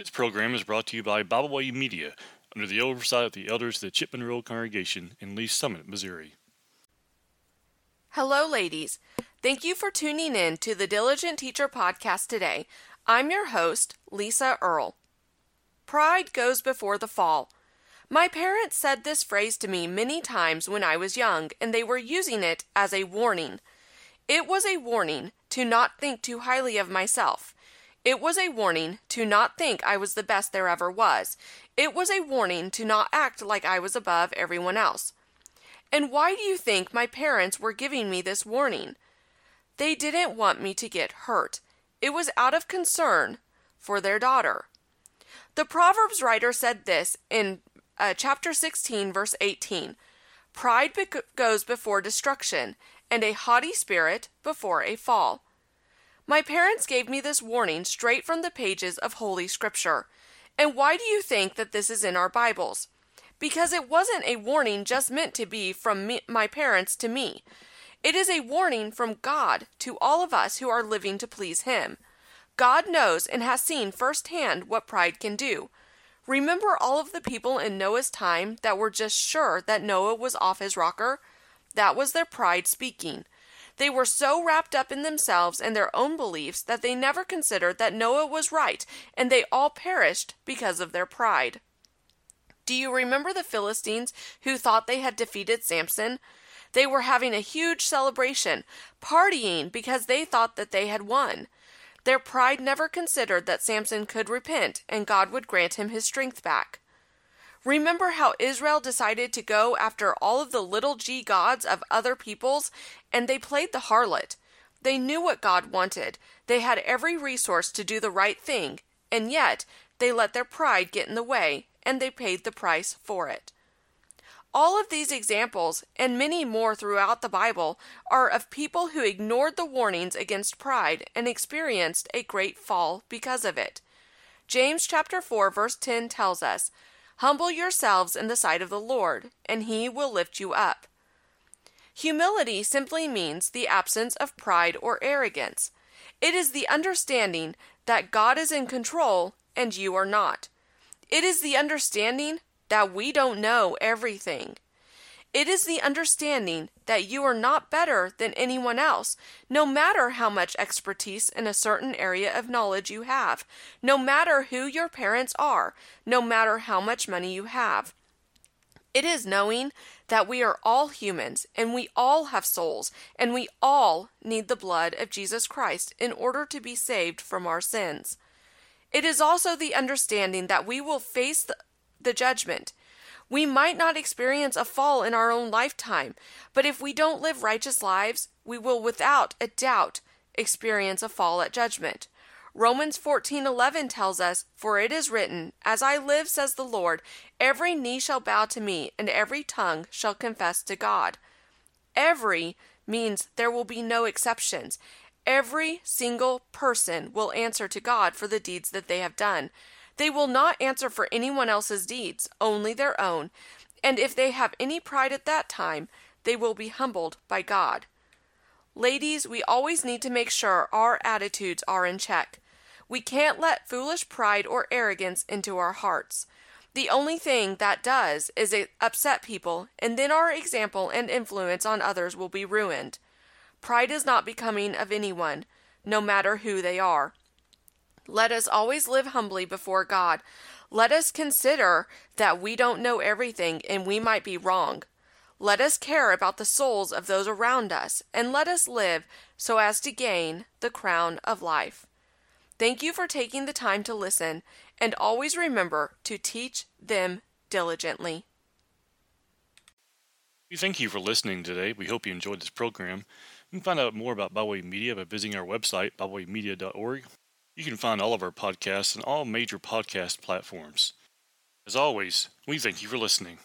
This program is brought to you by Byway Media under the oversight of the elders of the Chipman Road congregation in Lee's Summit, Missouri. Hello, ladies. Thank you for tuning in to the Diligent Teacher podcast today. I'm your host, Lisa Earle. Pride goes before the fall. My parents said this phrase to me many times when I was young, and they were using it as a warning. It was a warning to not think too highly of myself. It was a warning to not think I was the best there ever was. It was a warning to not act like I was above everyone else. And why do you think my parents were giving me this warning? They didn't want me to get hurt. It was out of concern for their daughter. The Proverbs writer said this in uh, chapter 16, verse 18 Pride be- goes before destruction, and a haughty spirit before a fall. My parents gave me this warning straight from the pages of Holy Scripture. And why do you think that this is in our Bibles? Because it wasn't a warning just meant to be from me, my parents to me. It is a warning from God to all of us who are living to please Him. God knows and has seen firsthand what pride can do. Remember all of the people in Noah's time that were just sure that Noah was off his rocker? That was their pride speaking. They were so wrapped up in themselves and their own beliefs that they never considered that Noah was right, and they all perished because of their pride. Do you remember the Philistines who thought they had defeated Samson? They were having a huge celebration, partying because they thought that they had won. Their pride never considered that Samson could repent and God would grant him his strength back. Remember how Israel decided to go after all of the little g gods of other peoples, and they played the harlot. They knew what God wanted. They had every resource to do the right thing, and yet they let their pride get in the way, and they paid the price for it. All of these examples, and many more throughout the Bible, are of people who ignored the warnings against pride and experienced a great fall because of it. James chapter 4 verse 10 tells us, Humble yourselves in the sight of the Lord, and he will lift you up. Humility simply means the absence of pride or arrogance. It is the understanding that God is in control and you are not. It is the understanding that we don't know everything. It is the understanding that you are not better than anyone else, no matter how much expertise in a certain area of knowledge you have, no matter who your parents are, no matter how much money you have. It is knowing that we are all humans and we all have souls and we all need the blood of Jesus Christ in order to be saved from our sins. It is also the understanding that we will face the, the judgment. We might not experience a fall in our own lifetime, but if we don't live righteous lives, we will without a doubt experience a fall at judgment. Romans 14:11 tells us, "For it is written, as I live says the Lord, every knee shall bow to me and every tongue shall confess to God." Every means there will be no exceptions. Every single person will answer to God for the deeds that they have done. They will not answer for anyone else's deeds, only their own, and if they have any pride at that time, they will be humbled by God. Ladies, we always need to make sure our attitudes are in check. We can't let foolish pride or arrogance into our hearts. The only thing that does is it upset people, and then our example and influence on others will be ruined. Pride is not becoming of anyone, no matter who they are. Let us always live humbly before God. Let us consider that we don't know everything and we might be wrong. Let us care about the souls of those around us, and let us live so as to gain the crown of life. Thank you for taking the time to listen, and always remember to teach them diligently. We thank you for listening today. We hope you enjoyed this program. You can find out more about Byway Media by visiting our website, bywaymedia.org. You can find all of our podcasts on all major podcast platforms. As always, we thank you for listening.